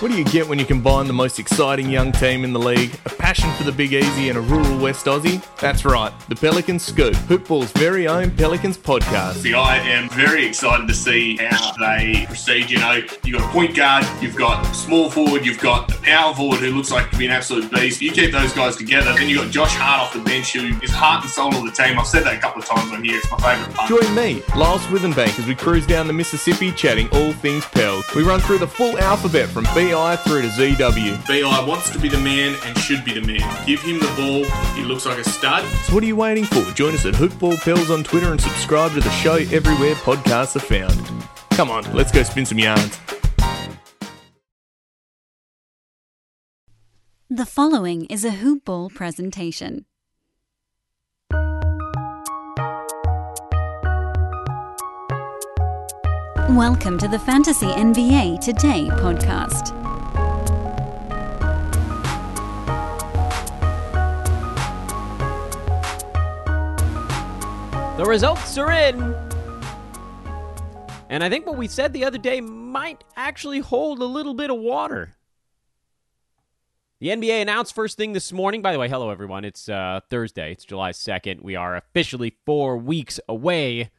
What do you get when you combine the most exciting young team in the league, a passion for the Big Easy, and a rural West Aussie? That's right, the Pelicans Scoop, Hoopball's very own Pelicans podcast. See, I am very excited to see how they proceed. You know, you've got a point guard, you've got a small forward, you've got a power forward who looks like to be an absolute beast. You keep those guys together, then you've got Josh Hart off the bench who is heart and soul of the team. I've said that a couple of times on here. It's my favourite part. Join me, Lyle Swithenbank, as we cruise down the Mississippi chatting all things Pel. We run through the full alphabet from BI through to ZW. BI wants to be the man and should be the man. Give him the ball. He looks like a stud. So what are you waiting for? Join us at Hoopball Pels on Twitter and subscribe to the show everywhere podcasts are found. Come on, let's go spin some yarns. The following is a Hoopball presentation. Welcome to the Fantasy NBA Today podcast. The results are in. And I think what we said the other day might actually hold a little bit of water. The NBA announced first thing this morning. By the way, hello everyone. It's uh, Thursday. It's July 2nd. We are officially four weeks away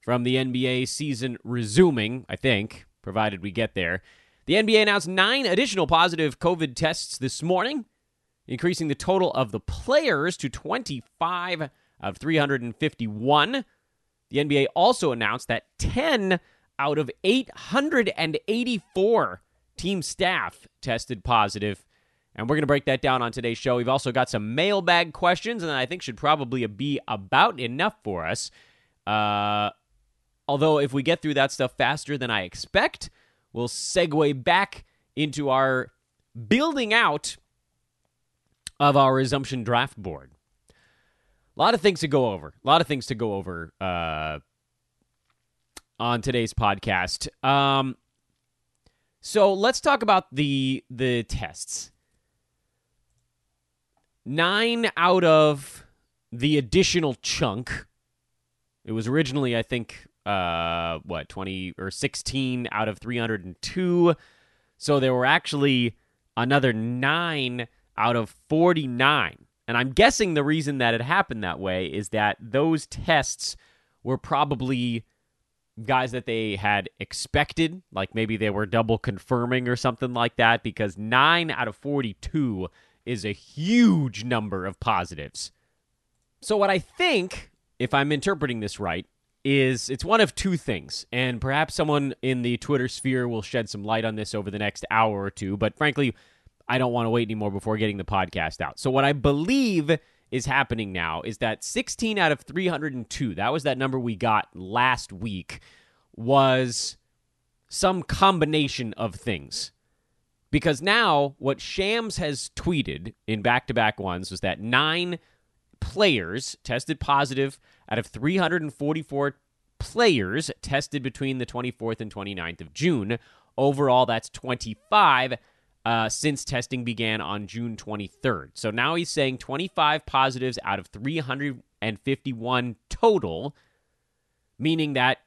from the NBA season resuming, I think, provided we get there. The NBA announced nine additional positive COVID tests this morning, increasing the total of the players to 25 of 351. The NBA also announced that 10 out of 884 team staff tested positive. And we're going to break that down on today's show. We've also got some mailbag questions, and I think should probably be about enough for us. Uh, although, if we get through that stuff faster than I expect, we'll segue back into our building out of our resumption draft board. A lot of things to go over. A lot of things to go over uh, on today's podcast. Um, so let's talk about the the tests. Nine out of the additional chunk. It was originally, I think, uh, what twenty or sixteen out of three hundred and two. So there were actually another nine out of forty nine and I'm guessing the reason that it happened that way is that those tests were probably guys that they had expected, like maybe they were double confirming or something like that, because 9 out of 42 is a huge number of positives. So, what I think, if I'm interpreting this right, is it's one of two things, and perhaps someone in the Twitter sphere will shed some light on this over the next hour or two, but frankly, I don't want to wait anymore before getting the podcast out. So what I believe is happening now is that 16 out of 302, that was that number we got last week, was some combination of things. Because now what Shams has tweeted in back-to-back ones was that 9 players tested positive out of 344 players tested between the 24th and 29th of June. Overall, that's 25 uh, since testing began on June 23rd. So now he's saying 25 positives out of 351 total, meaning that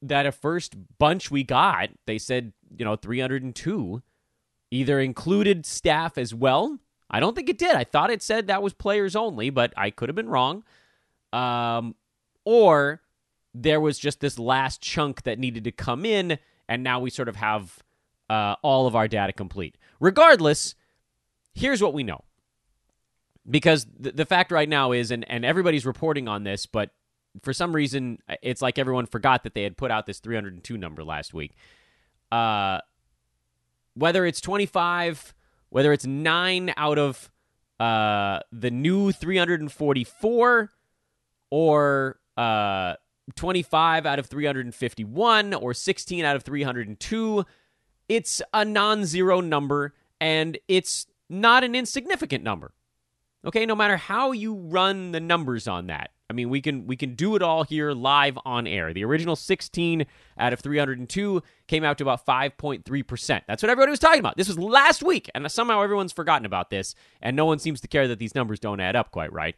that a first bunch we got, they said, you know, 302 either included staff as well. I don't think it did. I thought it said that was players only, but I could have been wrong. Um, or there was just this last chunk that needed to come in, and now we sort of have uh, all of our data complete. Regardless, here's what we know. Because the, the fact right now is, and, and everybody's reporting on this, but for some reason, it's like everyone forgot that they had put out this 302 number last week. Uh, whether it's 25, whether it's nine out of uh, the new 344, or uh, 25 out of 351, or 16 out of 302 it's a non zero number and it's not an insignificant number. Okay, no matter how you run the numbers on that. I mean, we can we can do it all here live on air. The original 16 out of 302 came out to about 5.3%. That's what everybody was talking about. This was last week, and somehow everyone's forgotten about this, and no one seems to care that these numbers don't add up quite right.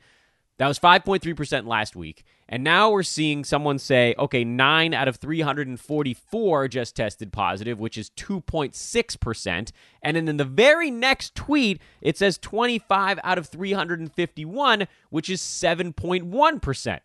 That was 5.3% last week. And now we're seeing someone say, okay, 9 out of 344 just tested positive, which is 2.6%. And then in the very next tweet, it says 25 out of 351, which is 7.1%.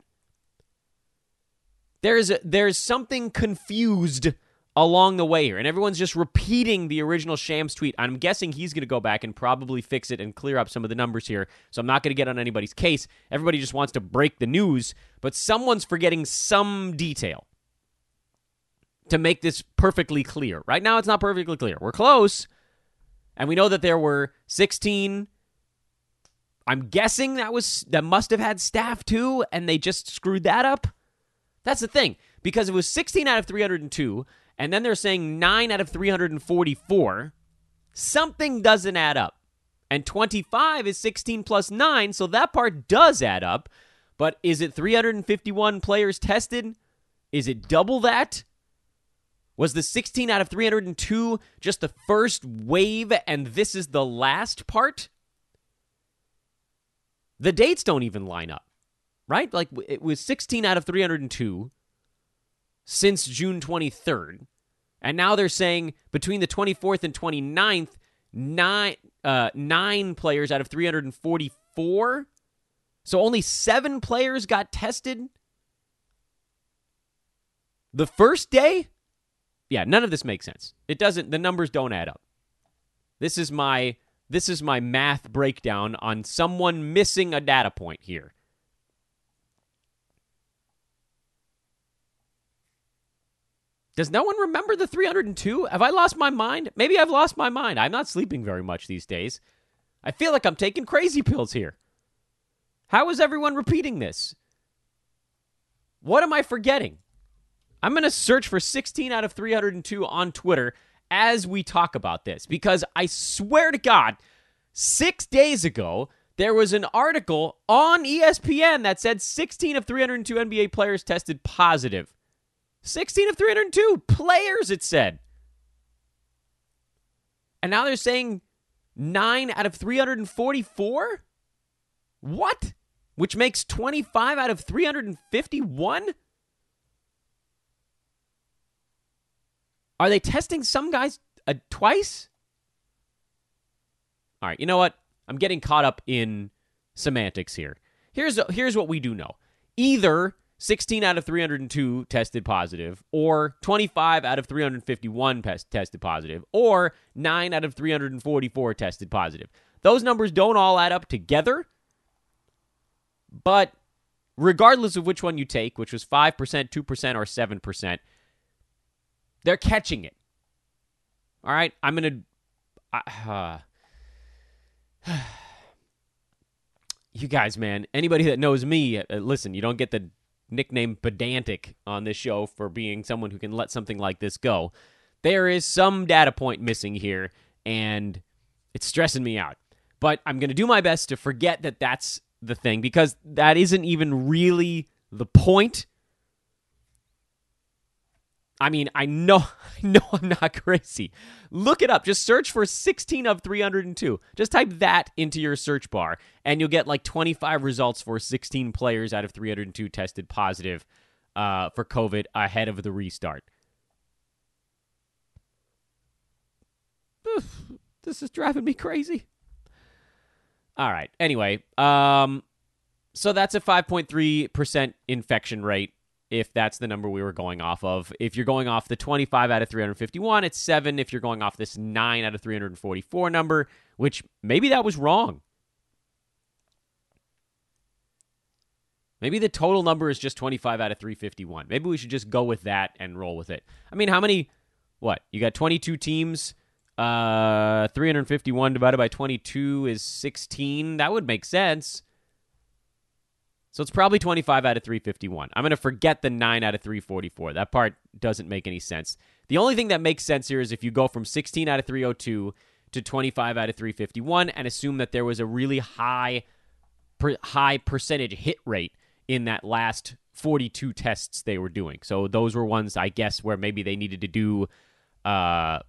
There's a, there's something confused along the way here. And everyone's just repeating the original Shams tweet. I'm guessing he's going to go back and probably fix it and clear up some of the numbers here. So I'm not going to get on anybody's case. Everybody just wants to break the news, but someone's forgetting some detail to make this perfectly clear. Right now, it's not perfectly clear. We're close. And we know that there were 16 I'm guessing that was that must have had staff too, and they just screwed that up. That's the thing because it was 16 out of 302, and then they're saying 9 out of 344, something doesn't add up. And 25 is 16 plus 9, so that part does add up. But is it 351 players tested? Is it double that? Was the 16 out of 302 just the first wave and this is the last part? The dates don't even line up, right? Like it was 16 out of 302 since June 23rd. And now they're saying between the 24th and 29th, nine, uh, nine players out of 344. So only seven players got tested the first day? Yeah, none of this makes sense. It doesn't, the numbers don't add up. This is my. This is my math breakdown on someone missing a data point here. Does no one remember the 302? Have I lost my mind? Maybe I've lost my mind. I'm not sleeping very much these days. I feel like I'm taking crazy pills here. How is everyone repeating this? What am I forgetting? I'm going to search for 16 out of 302 on Twitter as we talk about this because I swear to God, six days ago, there was an article on ESPN that said 16 of 302 NBA players tested positive. 16 of 302 players, it said. And now they're saying 9 out of 344? What? Which makes 25 out of 351? Are they testing some guys uh, twice? All right, you know what? I'm getting caught up in semantics here. Here's here's what we do know. Either 16 out of 302 tested positive, or 25 out of 351 pest- tested positive, or 9 out of 344 tested positive. Those numbers don't all add up together, but regardless of which one you take, which was 5%, 2%, or 7%, they're catching it. All right, I'm going to. Uh, you guys, man, anybody that knows me, uh, listen, you don't get the nickname pedantic on this show for being someone who can let something like this go. There is some data point missing here, and it's stressing me out. But I'm going to do my best to forget that that's the thing because that isn't even really the point. I mean, I know, I know I'm not crazy. Look it up. Just search for 16 of 302. Just type that into your search bar, and you'll get like 25 results for 16 players out of 302 tested positive uh, for COVID ahead of the restart. This is driving me crazy. All right. Anyway, um, so that's a 5.3% infection rate if that's the number we were going off of. If you're going off the 25 out of 351, it's 7. If you're going off this 9 out of 344 number, which maybe that was wrong. Maybe the total number is just 25 out of 351. Maybe we should just go with that and roll with it. I mean, how many what? You got 22 teams. Uh 351 divided by 22 is 16. That would make sense. So it's probably 25 out of 351. I'm going to forget the 9 out of 344. That part doesn't make any sense. The only thing that makes sense here is if you go from 16 out of 302 to 25 out of 351 and assume that there was a really high per, high percentage hit rate in that last 42 tests they were doing. So those were ones I guess where maybe they needed to do uh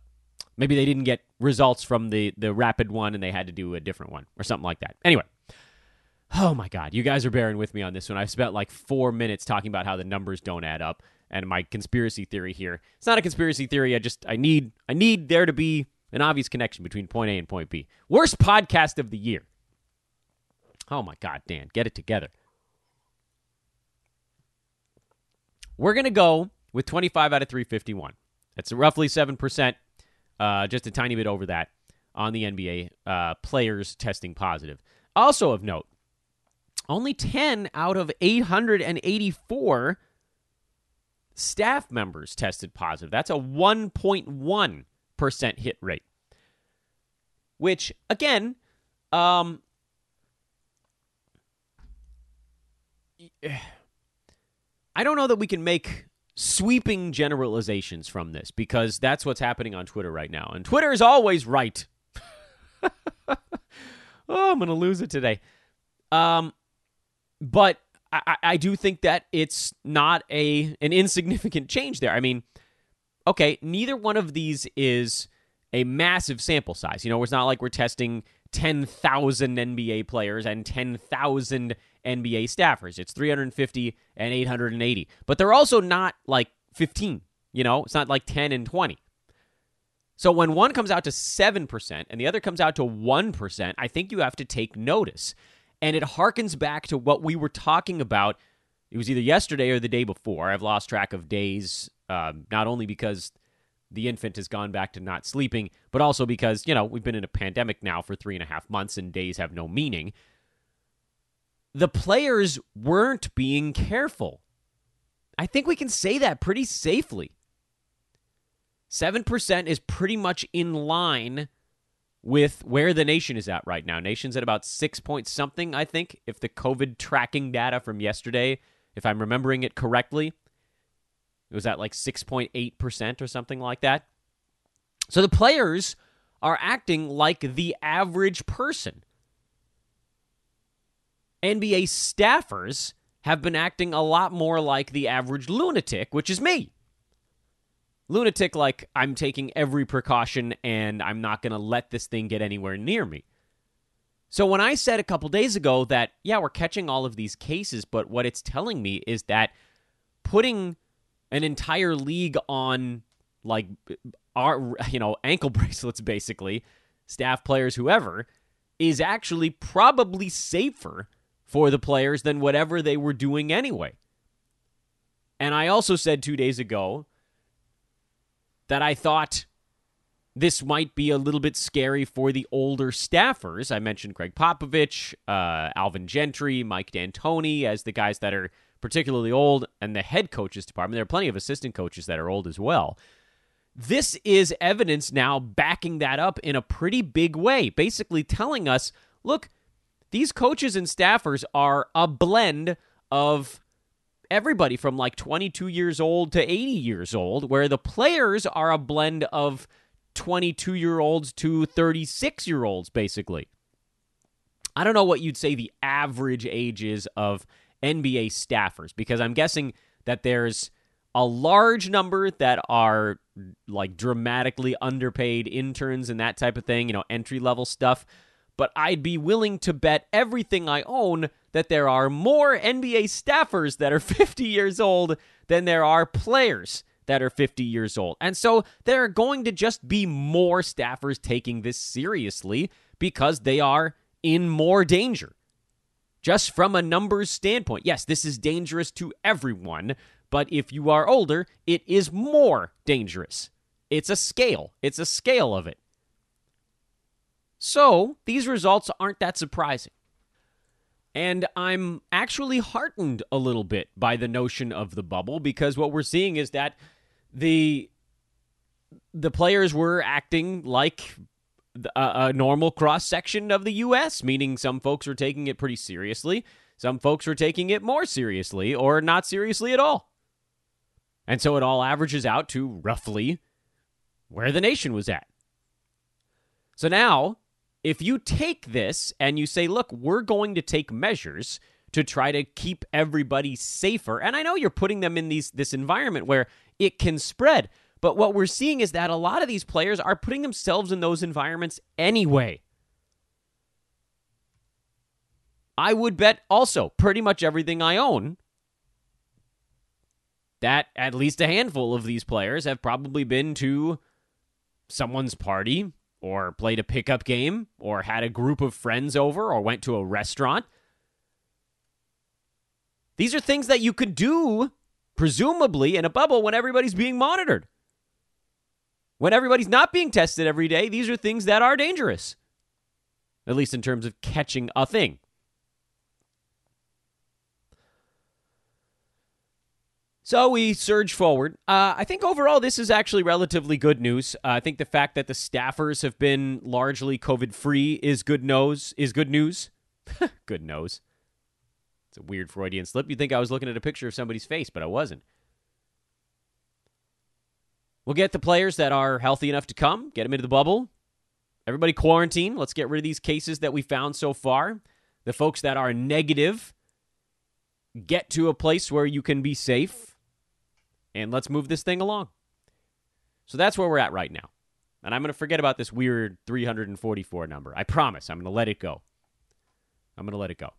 maybe they didn't get results from the the rapid one and they had to do a different one or something like that. Anyway, Oh my God, you guys are bearing with me on this one. I've spent like four minutes talking about how the numbers don't add up and my conspiracy theory here. It's not a conspiracy theory. I just I need I need there to be an obvious connection between point A and point B. Worst podcast of the year. Oh my God, Dan, get it together. We're gonna go with 25 out of 351. That's roughly seven percent, uh, just a tiny bit over that on the NBA uh, players testing positive. Also of note, only 10 out of 884 staff members tested positive. That's a 1.1% hit rate. Which, again, um, I don't know that we can make sweeping generalizations from this because that's what's happening on Twitter right now. And Twitter is always right. oh, I'm going to lose it today. Um, but I, I do think that it's not a an insignificant change there. I mean, okay, neither one of these is a massive sample size. You know, it's not like we're testing 10,000 NBA players and 10,000 NBA staffers. It's 350 and 880. But they're also not like 15, you know? It's not like 10 and 20. So when one comes out to 7% and the other comes out to 1%, I think you have to take notice. And it harkens back to what we were talking about. It was either yesterday or the day before. I've lost track of days, um, not only because the infant has gone back to not sleeping, but also because, you know, we've been in a pandemic now for three and a half months and days have no meaning. The players weren't being careful. I think we can say that pretty safely. 7% is pretty much in line with where the nation is at right now. Nation's at about 6 point something, I think, if the COVID tracking data from yesterday, if I'm remembering it correctly, it was at like 6.8% or something like that. So the players are acting like the average person. NBA staffers have been acting a lot more like the average lunatic, which is me lunatic like I'm taking every precaution and I'm not going to let this thing get anywhere near me. So when I said a couple days ago that yeah, we're catching all of these cases, but what it's telling me is that putting an entire league on like our you know, ankle bracelets basically, staff players whoever is actually probably safer for the players than whatever they were doing anyway. And I also said 2 days ago that I thought this might be a little bit scary for the older staffers. I mentioned Gregg Popovich, uh, Alvin Gentry, Mike D'Antoni as the guys that are particularly old, and the head coaches department. There are plenty of assistant coaches that are old as well. This is evidence now backing that up in a pretty big way, basically telling us look, these coaches and staffers are a blend of everybody from like 22 years old to 80 years old, where the players are a blend of 22 year olds to 36 year olds, basically. I don't know what you'd say the average age is of NBA staffers, because I'm guessing that there's a large number that are like dramatically underpaid interns and that type of thing, you know, entry level stuff. But I'd be willing to bet everything I own that there are more NBA staffers that are 50 years old than there are players that are 50 years old. And so there are going to just be more staffers taking this seriously because they are in more danger. Just from a numbers standpoint, yes, this is dangerous to everyone, but if you are older, it is more dangerous. It's a scale, it's a scale of it. So these results aren't that surprising. And I'm actually heartened a little bit by the notion of the bubble because what we're seeing is that the the players were acting like a, a normal cross section of the U.S., meaning some folks were taking it pretty seriously, some folks were taking it more seriously, or not seriously at all. And so it all averages out to roughly where the nation was at. So now if you take this and you say, look, we're going to take measures to try to keep everybody safer, and I know you're putting them in these this environment where it can spread, but what we're seeing is that a lot of these players are putting themselves in those environments anyway. I would bet also pretty much everything I own that at least a handful of these players have probably been to someone's party or played a pickup game or had a group of friends over or went to a restaurant. These are things that you could do, presumably, in a bubble when everybody's being monitored. When everybody's not being tested every day, these are things that are dangerous, at least in terms of catching a thing. So we surge forward. Uh, I think overall this is actually relatively good news. Uh, I think the fact that the staffers have been largely COVID free is good news. Is good news. good news. It's a weird Freudian slip. You'd think I was looking at a picture of somebody's face, but I wasn't. We'll get the players that are healthy enough to come, get them into the bubble. Everybody quarantine. Let's get rid of these cases that we found so far. The folks that are negative, get to a place where you can be safe and let's move this thing along. So that's where we're at right now. And I'm going to forget about this weird 344 number. I promise. I'm going to let it go. I'm going to let it go.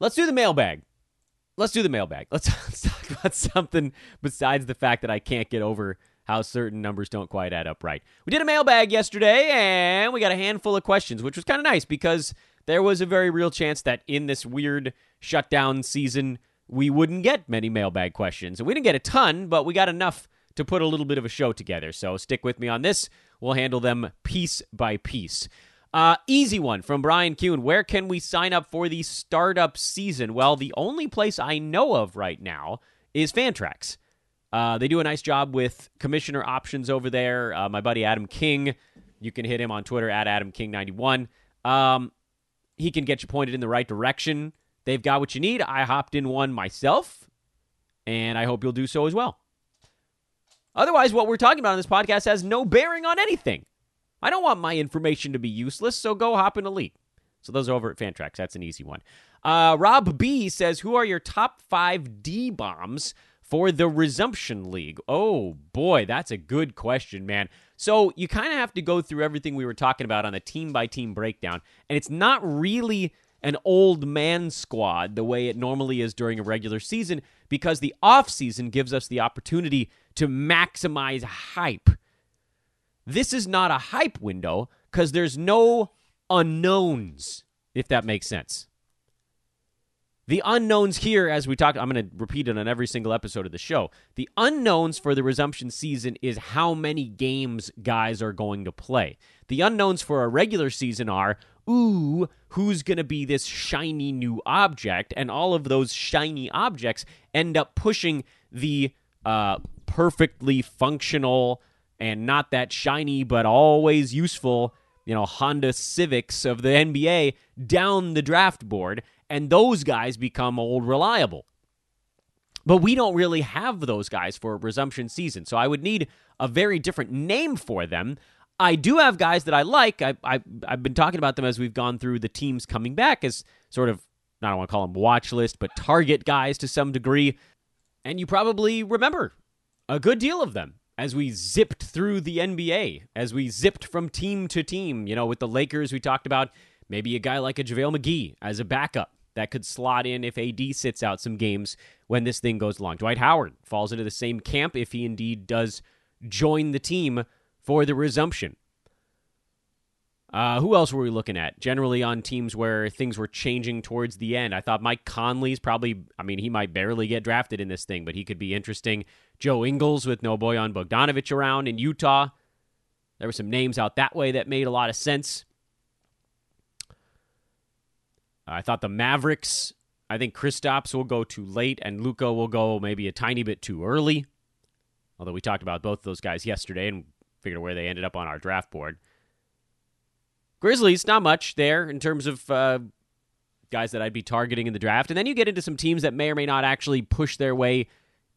Let's do the mailbag. Let's do the mailbag. Let's, let's talk about something besides the fact that I can't get over how certain numbers don't quite add up right. We did a mailbag yesterday and we got a handful of questions, which was kind of nice because there was a very real chance that in this weird shutdown season, we wouldn't get many mailbag questions. And we didn't get a ton, but we got enough to put a little bit of a show together. So stick with me on this. We'll handle them piece by piece. Uh, easy one from Brian Kuhn. Where can we sign up for the startup season? Well, the only place I know of right now is Fantrax. Uh, they do a nice job with commissioner options over there. Uh, my buddy Adam King, you can hit him on Twitter at AdamKing91. Um, he can get you pointed in the right direction. They've got what you need. I hopped in one myself, and I hope you'll do so as well. Otherwise, what we're talking about on this podcast has no bearing on anything. I don't want my information to be useless, so go hop in a league. So those are over at Fantrax. That's an easy one. Uh, Rob B says, "Who are your top five D bombs for the Resumption League?" Oh boy, that's a good question, man. So you kind of have to go through everything we were talking about on the team by team breakdown, and it's not really an old man squad the way it normally is during a regular season because the off season gives us the opportunity to maximize hype. This is not a hype window because there's no unknowns, if that makes sense. The unknowns here, as we talked, I'm going to repeat it on every single episode of the show. The unknowns for the resumption season is how many games guys are going to play. The unknowns for a regular season are ooh, who's going to be this shiny new object? And all of those shiny objects end up pushing the uh, perfectly functional and not that shiny, but always useful, you know, Honda Civics of the NBA down the draft board. And those guys become old reliable. But we don't really have those guys for a resumption season. So I would need a very different name for them. I do have guys that I like. I, I I've been talking about them as we've gone through the teams coming back as sort of I don't want to call them watch list, but target guys to some degree. And you probably remember a good deal of them as we zipped through the NBA, as we zipped from team to team. You know, with the Lakers, we talked about maybe a guy like a JaVale McGee as a backup that could slot in if AD sits out some games when this thing goes along. Dwight Howard falls into the same camp if he indeed does join the team for the resumption. Uh, who else were we looking at? Generally on teams where things were changing towards the end. I thought Mike Conley's probably, I mean, he might barely get drafted in this thing, but he could be interesting. Joe Ingles with no Bojan Bogdanovic around in Utah. There were some names out that way that made a lot of sense. I thought the Mavericks, I think Kristaps will go too late and Luka will go maybe a tiny bit too early. Although we talked about both those guys yesterday and where they ended up on our draft board. Grizzlies, not much there in terms of uh, guys that I'd be targeting in the draft. And then you get into some teams that may or may not actually push their way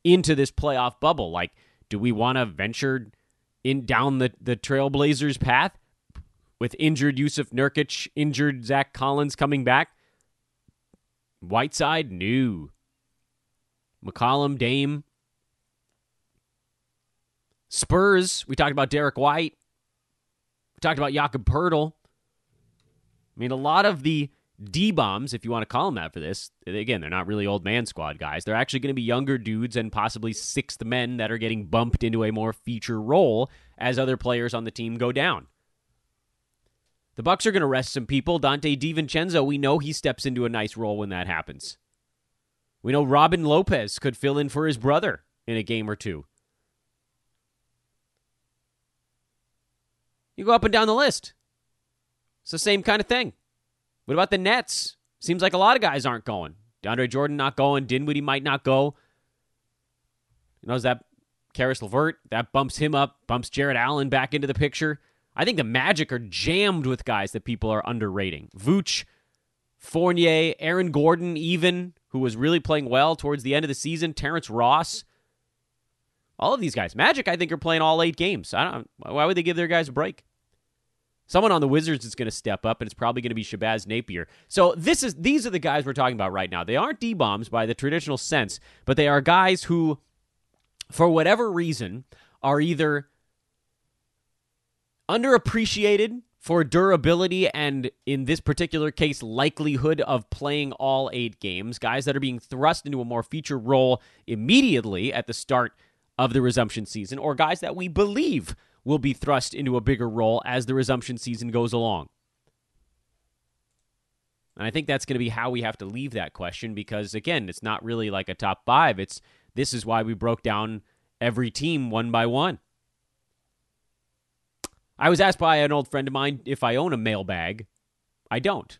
into this playoff bubble. Like, do we want to venture in down the, the Trailblazers path with injured Jusuf Nurkic, injured Zach Collins coming back? Whiteside, new. McCollum, Dame, Spurs, we talked about Derrick White. We talked about Jakob I mean, a lot of the D bombs, if you want to call them that for this, again, they're not really old man squad guys. They're actually going to be younger dudes and possibly sixth men that are getting bumped into a more feature role as other players on the team go down. The Bucks are going to rest some people. Donte DiVincenzo, we know he steps into a nice role when that happens. We know Robin Lopez could fill in for his brother in a game or two. You go up and down the list. It's the same kind of thing. What about the Nets? Seems like a lot of guys aren't going. DeAndre Jordan not going. Dinwiddie might not go. You know, is that Caris LeVert? That bumps him up, bumps Jarrett Allen back into the picture. I think the Magic are jammed with guys that people are underrating. Vooch, Fournier, Aaron Gordon, even, who was really playing well towards the end of the season, Terrence Ross. All of these guys. Magic, I think, are playing all eight games. I don't why would they give their guys a break? Someone on the Wizards is going to step up, and it's probably going to be Shabazz Napier. So this is these are the guys we're talking about right now. They aren't D bombs by the traditional sense, but they are guys who, for whatever reason, are either underappreciated for durability and, in this particular case, likelihood of playing all eight games. Guys that are being thrust into a more feature role immediately at the start of the resumption season, or guys that we believe will be thrust into a bigger role as the resumption season goes along. And I think that's going to be how we have to leave that question because, again, it's not really like a top five. It's this is why we broke down every team one by one. I was asked by an old friend of mine if I own a mailbag. I don't.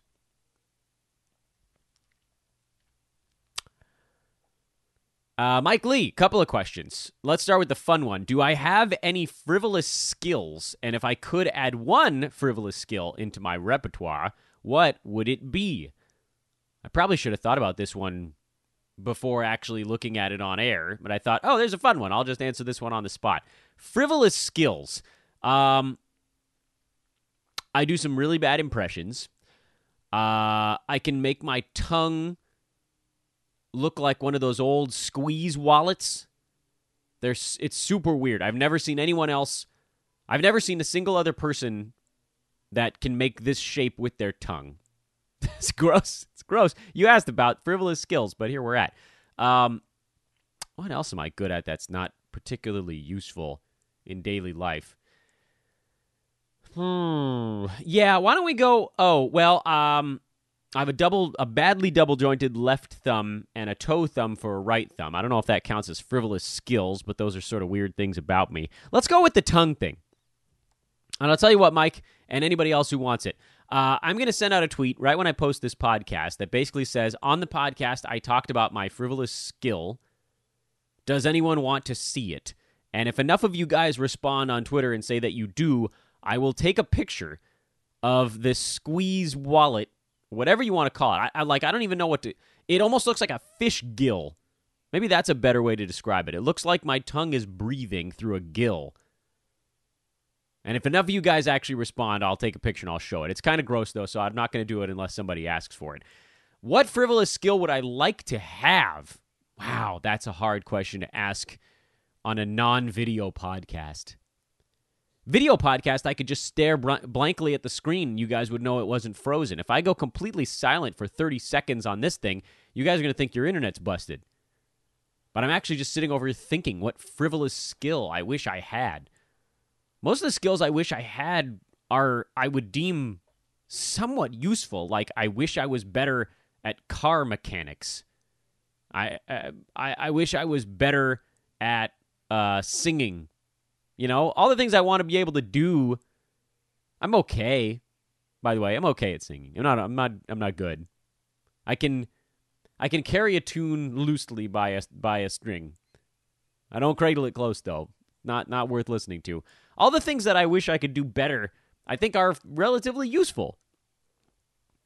Uh, Mike Lee, couple of questions. Let's start with the fun one. Do I have any frivolous skills? And if I could add one frivolous skill into my repertoire, what would it be? I probably should have thought about this one before actually looking at it on air, but I thought, oh, there's a fun one. I'll just answer this one on the spot. Frivolous skills. Um, I do some really bad impressions. Uh, I can make my tongue look like one of those old squeeze wallets. There's it's super weird. I've never seen anyone else. I've never seen a single other person that can make this shape with their tongue. it's gross. It's gross. You asked about frivolous skills, but here we're at. Um, what else am I good at that's not particularly useful in daily life? Hmm. Yeah. Why don't we go? Oh well. Um. I have a double, a badly double jointed left thumb and a toe thumb for a right thumb. I don't know if that counts as frivolous skills, but those are sort of weird things about me. Let's go with the tongue thing. And I'll tell you what, Mike, and anybody else who wants it. Uh, I'm going to send out a tweet right when I post this podcast that basically says On the podcast, I talked about my frivolous skill. Does anyone want to see it? And if enough of you guys respond on Twitter and say that you do, I will take a picture of this squeeze wallet whatever you want to call it. I, I, like. I don't even know what to. It almost looks like a fish gill. Maybe that's a better way to describe it. It looks like my tongue is breathing through a gill. And if enough of you guys actually respond, I'll take a picture and I'll show it. It's kind of gross though, so I'm not going to do it unless somebody asks for it. What frivolous skill would I like to have? Wow, that's a hard question to ask on a non-video podcast. Video podcast, I could just stare blankly at the screen. You guys would know it wasn't frozen. If I go completely silent for 30 seconds on this thing, you guys are going to think your internet's busted. But I'm actually just sitting over here thinking what frivolous skill I wish I had. Most of the skills I wish I had are, I would deem somewhat useful. Like, I wish I was better at car mechanics. I, uh, I, I wish I was better at uh, singing you know, all the things I want to be able to do. I'm okay. By the way, I'm okay at singing. I'm not. I'm not. I'm not good. I can. I can carry a tune loosely by a by a string. I don't cradle it close though. Not not worth listening to. All the things that I wish I could do better, I think are relatively useful.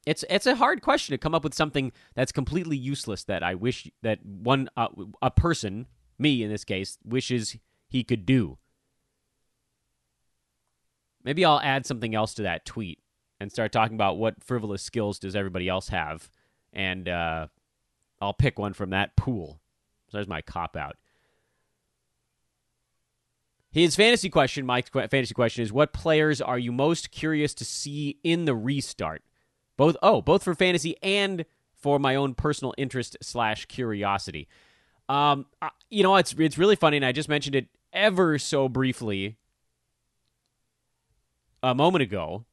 It's it's a hard question to come up with something that's completely useless that I wish that one uh, a person, me in this case, wishes he could do. Maybe I'll add something else to that tweet and start talking about what frivolous skills does everybody else have, and uh, I'll pick one from that pool. So there's my cop out. His fantasy question, Mike's fantasy question is: What players are you most curious to see in the restart? Both oh, both for fantasy and for my own personal interest slash curiosity. Um, you know, it's it's really funny, and I just mentioned it ever so briefly a moment ago.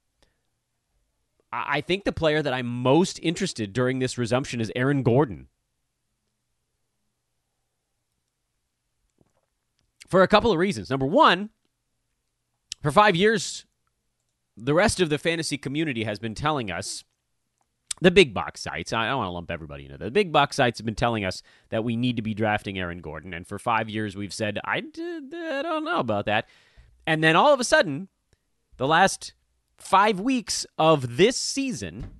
I think the player that I'm most interested during this resumption is Aaron Gordon. For a couple of reasons. Number one, for five years, the rest of the fantasy community has been telling us the big box sites. I don't want to lump everybody into that. The big box sites have been telling us that we need to be drafting Aaron Gordon, and for five years we've said I, I don't know about that. And then all of a sudden, the last five weeks of this season.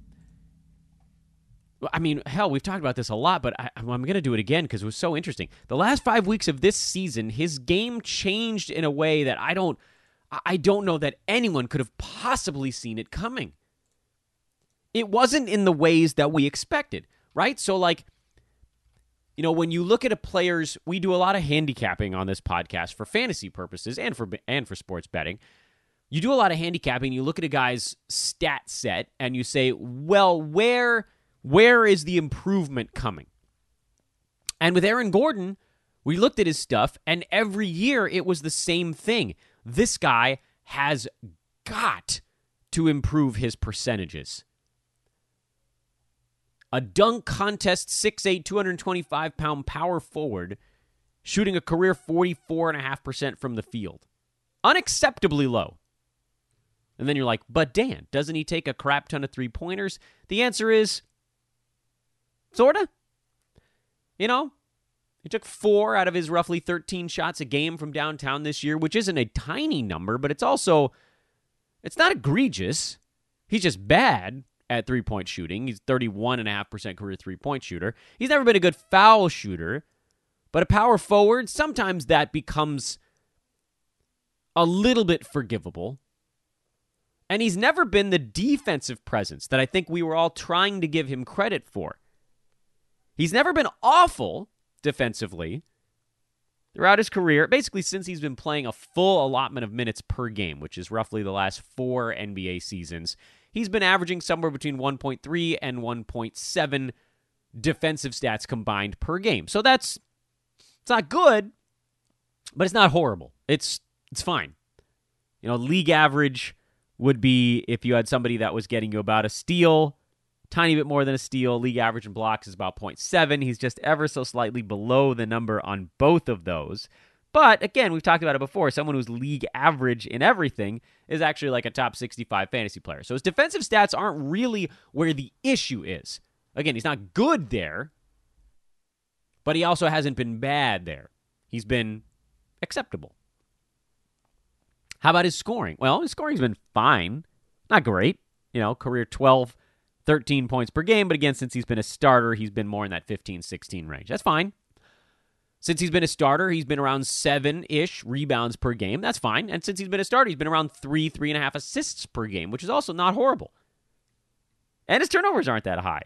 I mean, hell, we've talked about this a lot, but I, am going to do it again because it was so interesting. The last five weeks of this season, his game changed in a way that I don't, I don't know that anyone could have possibly seen it coming. It wasn't in the ways that we expected, right? So, like, you know, when you look at a player's, we do a lot of handicapping on this podcast for fantasy purposes and for and for sports betting you do a lot of handicapping. You look at a guy's stat set and you say, well, where where is the improvement coming? And with Aaron Gordon, we looked at his stuff, and every year it was the same thing. This guy has got to improve his percentages. A dunk contest, 6'8, 225 pound power forward, shooting a career 44.5% from the field. Unacceptably low. And then you're like, but Dan, doesn't he take a crap ton of three pointers? The answer is, sorta. You know, he took four out of his roughly 13 shots a game from downtown this year, which isn't a tiny number, but it's also, it's not egregious. He's just bad at three point shooting. He's 31.5% career three point shooter. He's never been a good foul shooter, but a power forward, sometimes that becomes a little bit forgivable. And he's never been the defensive presence that I think we were all trying to give him credit for. He's never been awful defensively throughout his career, basically since he's been playing a full allotment of minutes per game, which is roughly the last four NBA seasons. He's been averaging somewhere between 1.3 and 1.7 defensive stats combined per game. So that's it's not good, but it's not horrible. It's it's fine. You know, league average would be if you had somebody that was getting you about a steal, tiny bit more than a steal. League average in blocks is about 0.7. He's just ever so slightly below the number on both of those. But again, we've talked about it before. Someone who's league average in everything is actually like a top 65 fantasy player. So his defensive stats aren't really where the issue is. Again, he's not good there, but he also hasn't been bad there. He's been acceptable. How about his scoring? Well, his scoring's been fine. Not great. You know, career 12, 13 points per game. But again, since he's been a starter, he's been more in that 15, 16 range. That's fine. Since he's been a starter, he's been around seven ish rebounds per game. That's fine. And since he's been a starter, he's been around three, three and a half assists per game, which is also not horrible. And his turnovers aren't that high.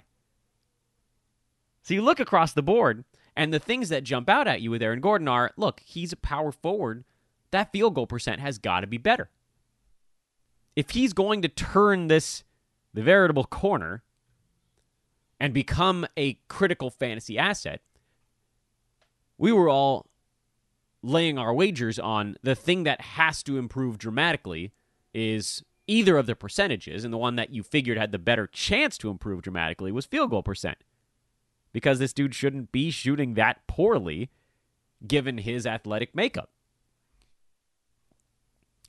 So you look across the board, and the things that jump out at you with Aaron Gordon are look, he's a power forward that field goal percent has got to be better. If he's going to turn this the veritable corner and become a critical fantasy asset, we were all laying our wagers on the thing that has to improve dramatically is either of the percentages, and the one that you figured had the better chance to improve dramatically was field goal percent. Because this dude shouldn't be shooting that poorly given his athletic makeup.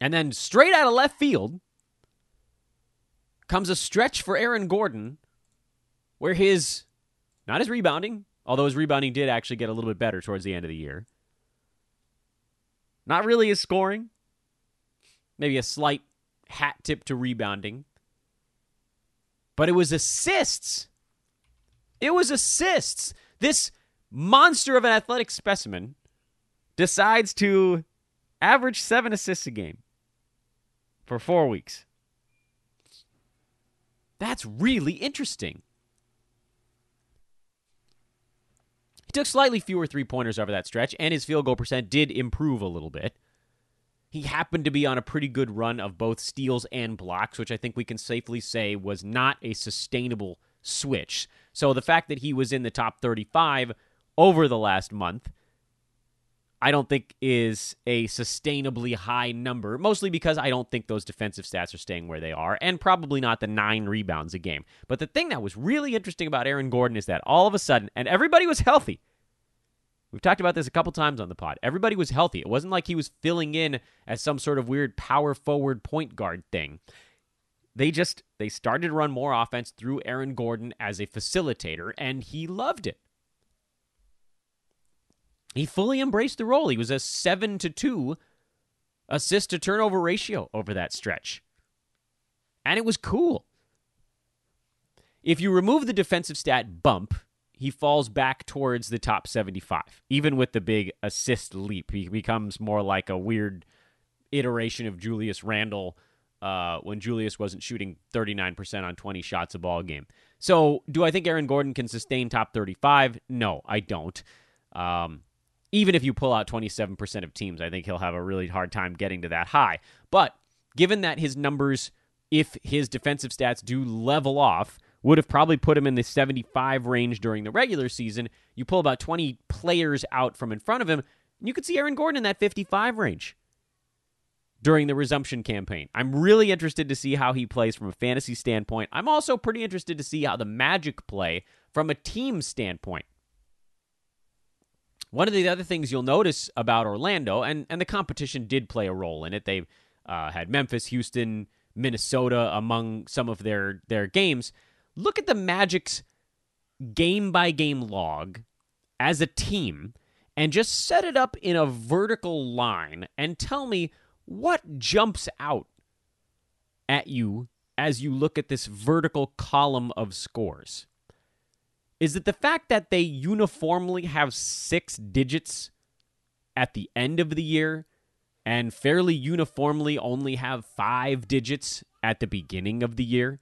And then straight out of left field comes a stretch for Aaron Gordon where his, not his rebounding, although his rebounding did actually get a little bit better towards the end of the year. Not really his scoring, maybe a slight hat tip to rebounding, but it was assists. It was assists. This monster of an athletic specimen decides to average seven assists a game for four weeks. That's really interesting. He took slightly fewer three pointers over that stretch, and his field goal percent did improve a little bit. He happened to be on a pretty good run of both steals and blocks, which I think we can safely say was not a sustainable switch. So the fact that he was in the top 35 over the last month, I don't think is a sustainably high number, mostly because I don't think those defensive stats are staying where they are, and probably not the nine rebounds a game. But the thing that was really interesting about Aaron Gordon is that all of a sudden, and everybody was healthy. We've talked about this a couple times on the pod. Everybody was healthy. It wasn't like he was filling in as some sort of weird power forward point guard thing. They just they started to run more offense through Aaron Gordon as a facilitator and he loved it. He fully embraced the role. He was a 7 to 2 assist to turnover ratio over that stretch. And it was cool. If you remove the defensive stat bump, he falls back towards the top 75. Even with the big assist leap, he becomes more like a weird iteration of Julius Randle uh, when Julius wasn't shooting 39% on 20 shots a ball game. So, do I think Aaron Gordon can sustain top 35? No, I don't. Um, even if you pull out 27% of teams, I think he'll have a really hard time getting to that high. But given that his numbers, if his defensive stats do level off, would have probably put him in the 75 range during the regular season, you pull about 20 players out from in front of him, and you could see Aaron Gordon in that 55 range during the resumption campaign. I'm really interested to see how he plays from a fantasy standpoint. I'm also pretty interested to see how the Magic play from a team standpoint. One of the other things you'll notice about Orlando, and, and the competition did play a role in it. They uh, had Memphis, Houston, Minnesota among some of their, their games. Look at the Magic's game by game log as a team and just set it up in a vertical line and tell me what jumps out at you as you look at this vertical column of scores is it the fact that they uniformly have six digits at the end of the year and fairly uniformly only have five digits at the beginning of the year?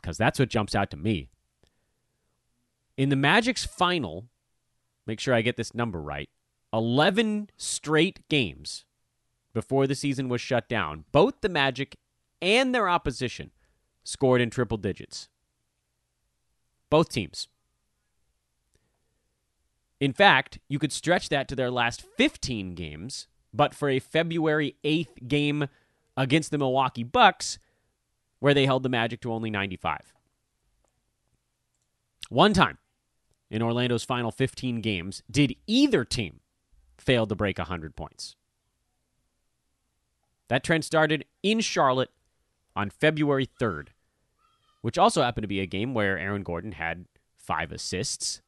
Because that's what jumps out to me. In the Magic's final, make sure I get this number right 11 straight games before the season was shut down, both the Magic and their opposition scored in triple digits. Both teams. In fact, you could stretch that to their last 15 games, but for a February 8th game against the Milwaukee Bucks, where they held the Magic to only 95. One time in Orlando's final 15 games did either team fail to break 100 points. That trend started in Charlotte on February 3rd, which also happened to be a game where Aaron Gordon had five assists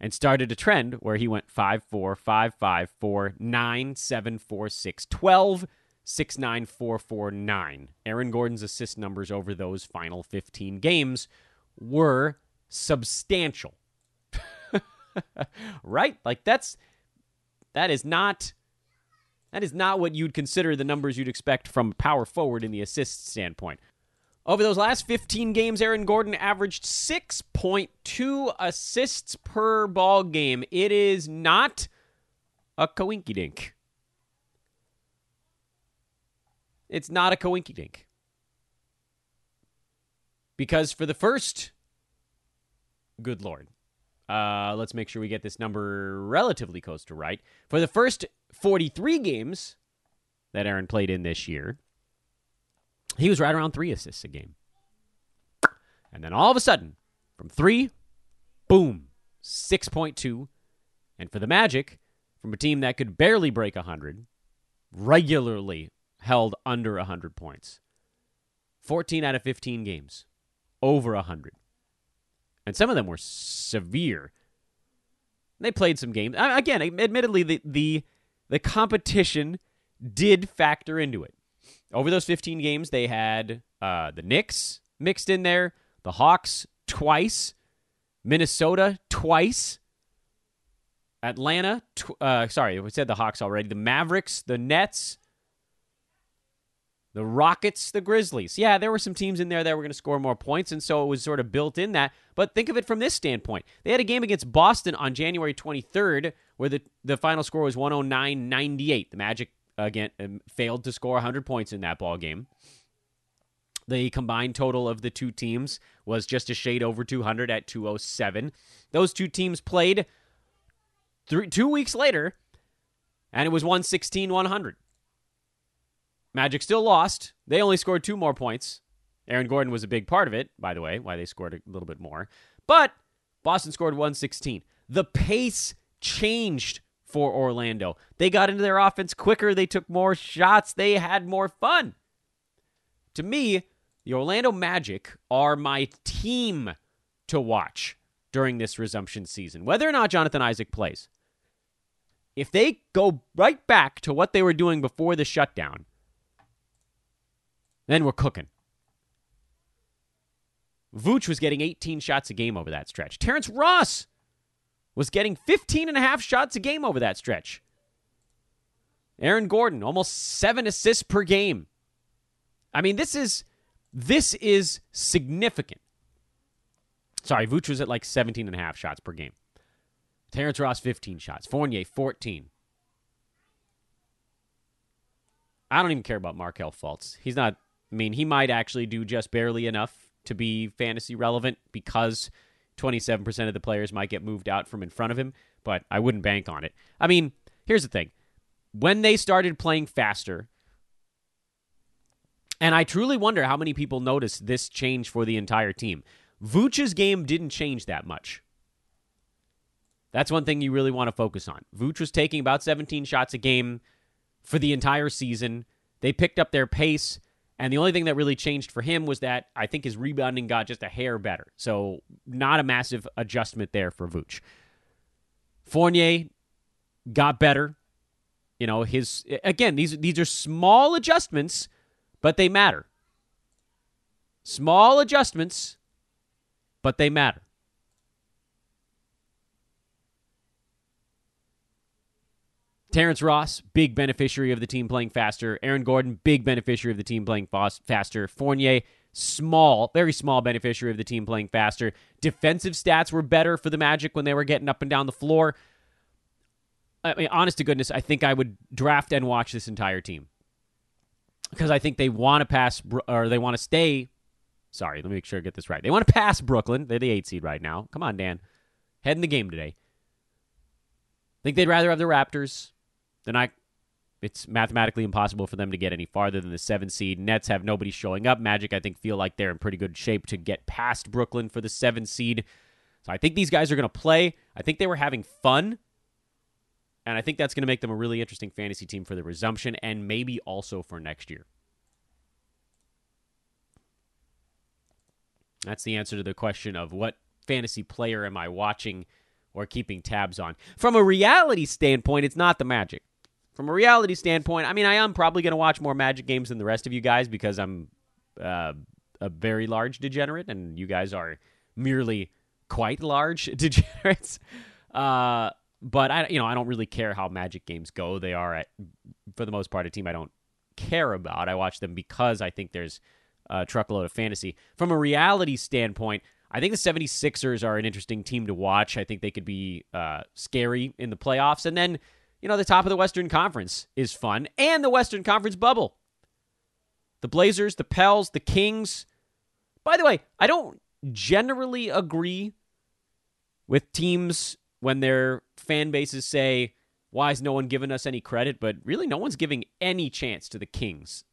and started a trend where he went 5 4 5 5 4 9 7 4 6 12 6 9 4 4 9. Aaron Gordon's assist numbers over those final 15 games were substantial. right? Like that's that is not that is not what you'd consider the numbers you'd expect from a power forward in the assist standpoint. Over those last 15 games, Aaron Gordon averaged 6.2 assists per ball game. It is not a coinky dink. It's not a coinky dink. Because for the first, good lord, uh, let's make sure we get this number relatively close to right. For the first 43 games that Aaron played in this year, he was right around three assists a game. And then all of a sudden, from three, boom, 6.2. And for the Magic, from a team that could barely break 100, regularly held under 100 points. 14 out of 15 games, over 100. And some of them were severe. They played some games. Again, admittedly, the, the, the competition did factor into it. Over those 15 games, they had uh, the Knicks mixed in there, the Hawks twice, Minnesota twice, Atlanta. Tw- uh, sorry, we said the Hawks already. The Mavericks, the Nets, the Rockets, the Grizzlies. Yeah, there were some teams in there that were going to score more points, and so it was sort of built in that. But think of it from this standpoint. They had a game against Boston on January 23rd where the, the final score was 109 98. The Magic again um, failed to score 100 points in that ball game. The combined total of the two teams was just a shade over 200 at 207. Those two teams played three, two weeks later, and it was 116 100. Magic still lost. They only scored two more points. Aaron Gordon was a big part of it, by the way, why they scored a little bit more. But Boston scored 116. The pace changed for Orlando. They got into their offense quicker. They took more shots. They had more fun. To me, the Orlando Magic are my team to watch during this resumption season, whether or not Jonathan Isaac plays. If they go right back to what they were doing before the shutdown, then we're cooking. Vooch was getting 18 shots a game over that stretch. Terrence Ross was getting 15 and a half shots a game over that stretch. Aaron Gordon, almost seven assists per game. I mean, this is this is significant. Sorry, Vooch was at like 17 and a half shots per game. Terrence Ross, 15 shots. Fournier, 14. I don't even care about Markelle Fultz. He's not, I mean, he might actually do just barely enough to be fantasy relevant because 27% of the players might get moved out from in front of him, but I wouldn't bank on it. I mean, here's the thing. When they started playing faster, and I truly wonder how many people noticed this change for the entire team. Vooch's game didn't change that much. That's one thing you really want to focus on. Vooch was taking about 17 shots a game for the entire season. They picked up their pace. And the only thing that really changed for him was that I think his rebounding got just a hair better. So not a massive adjustment there for Vooch. Fournier got better. You know, his again, these these are small adjustments, but they matter. Small adjustments, but they matter. Terrence Ross, big beneficiary of the team playing faster. Aaron Gordon, big beneficiary of the team playing faster. Fournier, small, very small beneficiary of the team playing faster. Defensive stats were better for the Magic when they were getting up and down the floor. I mean, honest to goodness, I think I would draft and watch this entire team because I think they want to pass or they want to stay. Sorry, let me make sure I get this right. They want to pass Brooklyn. They're the eight seed right now. Come on, Dan. Head in the game today. Think they'd rather have the Raptors. They're not. It's mathematically impossible for them to get any farther than the seven seed. Nets have nobody showing up. Magic, I think, feel like they're in pretty good shape to get past Brooklyn for the seven seed. So I think these guys are going to play. I think they were having fun. And I think that's going to make them a really interesting fantasy team for the resumption and maybe also for next year. That's the answer to the question of what fantasy player am I watching or keeping tabs on. From a reality standpoint, it's not the Magic. From a reality standpoint, I mean, I am probably going to watch more Magic games than the rest of you guys because I'm uh, a very large degenerate, and you guys are merely quite large degenerates. Uh, but I, you know, I don't really care how Magic games go. They are, at, for the most part, a team I don't care about. I watch them because I think there's a truckload of fantasy. From a reality standpoint, I think the 76ers are an interesting team to watch. I think they could be uh, scary in the playoffs. And then, you know, the top of the Western Conference is fun, and the Western Conference bubble. The Blazers, the Pels, the Kings. By the way, I don't generally agree with teams when their fan bases say, why is no one giving us any credit? But really, no one's giving any chance to the Kings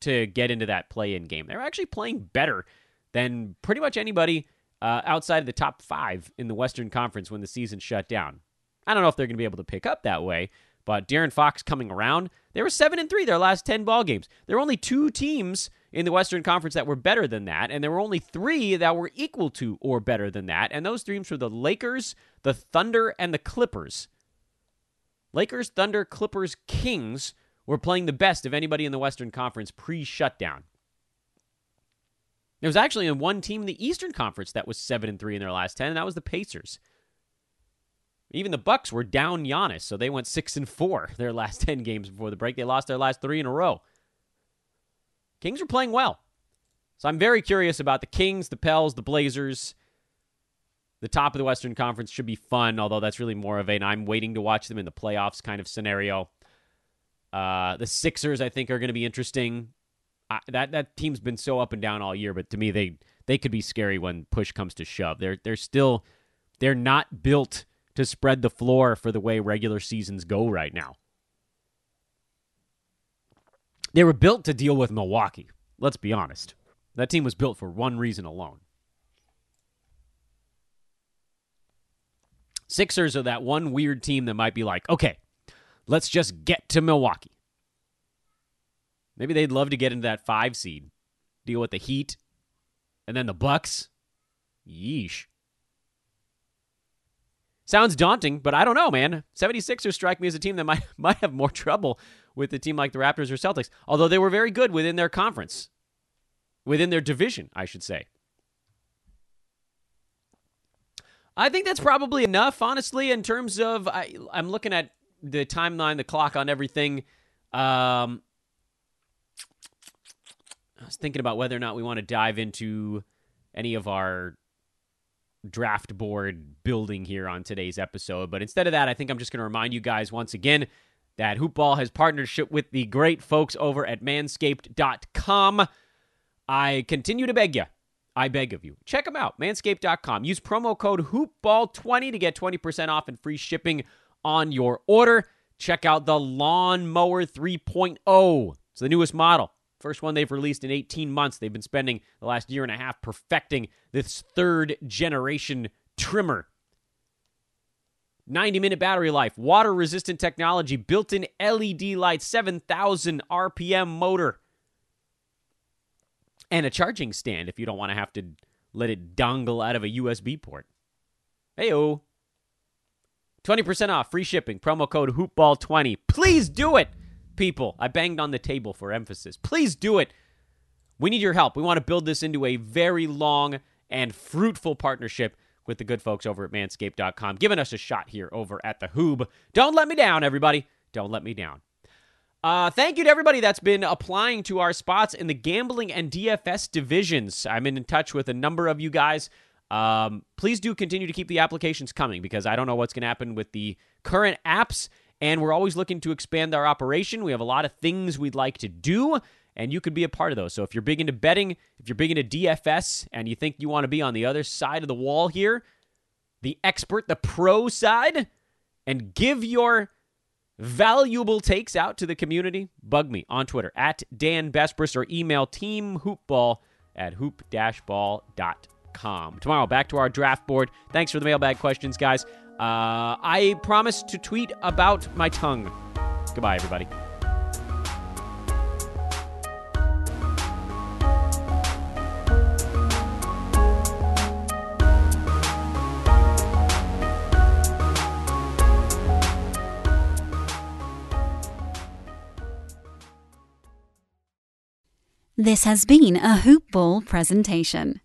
to get into that play in game. They're actually playing better than pretty much anybody uh, outside of the top five in the Western Conference when the season shut down. I don't know if they're going to be able to pick up that way, but De'Aaron Fox coming around, they were seven and three their last ten ball games. There were only two teams in the Western Conference that were better than that, and there were only three that were equal to or better than that, and those teams were the Lakers, the Thunder, and the Clippers. Lakers, Thunder, Clippers, Kings were playing the best of anybody in the Western Conference pre-shutdown. There was actually one team in the Eastern Conference that was seven and three in their last ten, and that was the Pacers. Even the Bucks were down Giannis, so they went six and four their last ten games before the break. They lost their last three in a row. Kings were playing well. So I'm very curious about the Kings, the Pels, the Blazers. The top of the Western Conference should be fun, although that's really more of an I'm waiting to watch them in the playoffs kind of scenario. Uh, the Sixers, I think, are going to be interesting. I, that that team's been so up and down all year, but to me, they they could be scary when push comes to shove. They're they're still they're not built to spread the floor for the way regular seasons go right now. They were built to deal with Milwaukee. Let's be honest. That team was built for one reason alone. Sixers are that one weird team that might be like, okay, let's just get to Milwaukee. Maybe they'd love to get into that five seed, deal with the Heat, and then the Bucks. Yeesh. Sounds daunting, but I don't know, man. 76ers strike me as a team that might might have more trouble with a team like the Raptors or Celtics, although they were very good within their conference, within their division, I should say. I think that's probably enough, honestly, in terms of I, am looking at the timeline, the clock on everything. Um, I was thinking about whether or not we want to dive into any of our draft board building here on today's episode. But instead of that, I think I'm just going to remind you guys once again that Hoopball has partnership with the great folks over at manscaped.com. I continue to beg you. I beg of you. Check them out, manscaped.com. Use promo code HoopBall20 to get 20% off and free shipping on your order. Check out the Lawnmower 3.0. It's the newest model. First one they've released in 18 months. They've been spending the last year and a half perfecting this third generation trimmer. 90 minute battery life, water resistant technology, built in LED lights, 7,000 RPM motor, and a charging stand if you don't want to have to let it dongle out of a USB port. Hey, 20% off, free shipping, promo code HoopBall20. Please do it! People. I banged on the table for emphasis. Please do it. We need your help. We want to build this into a very long and fruitful partnership with the good folks over at manscaped.com, giving us a shot here over at the Hoob. Don't let me down, everybody. Don't let me down. Uh, thank you to everybody that's been applying to our spots in the gambling and DFS divisions. I'm in touch with a number of you guys. Um, please do continue to keep the applications coming because I don't know what's going to happen with the current apps and we're always looking to expand our operation. We have a lot of things we'd like to do, and you could be a part of those. So if you're big into betting, if you're big into DFS, and you think you want to be on the other side of the wall here, the expert, the pro side, and give your valuable takes out to the community, bug me on Twitter at Dan Besbris or email teamhoopball at hoop-ball.com. Tomorrow, back to our draft board. Thanks for the mailbag questions, guys. Uh, I promise to tweet about my tongue. Goodbye, everybody. This has been a Hoop Ball presentation.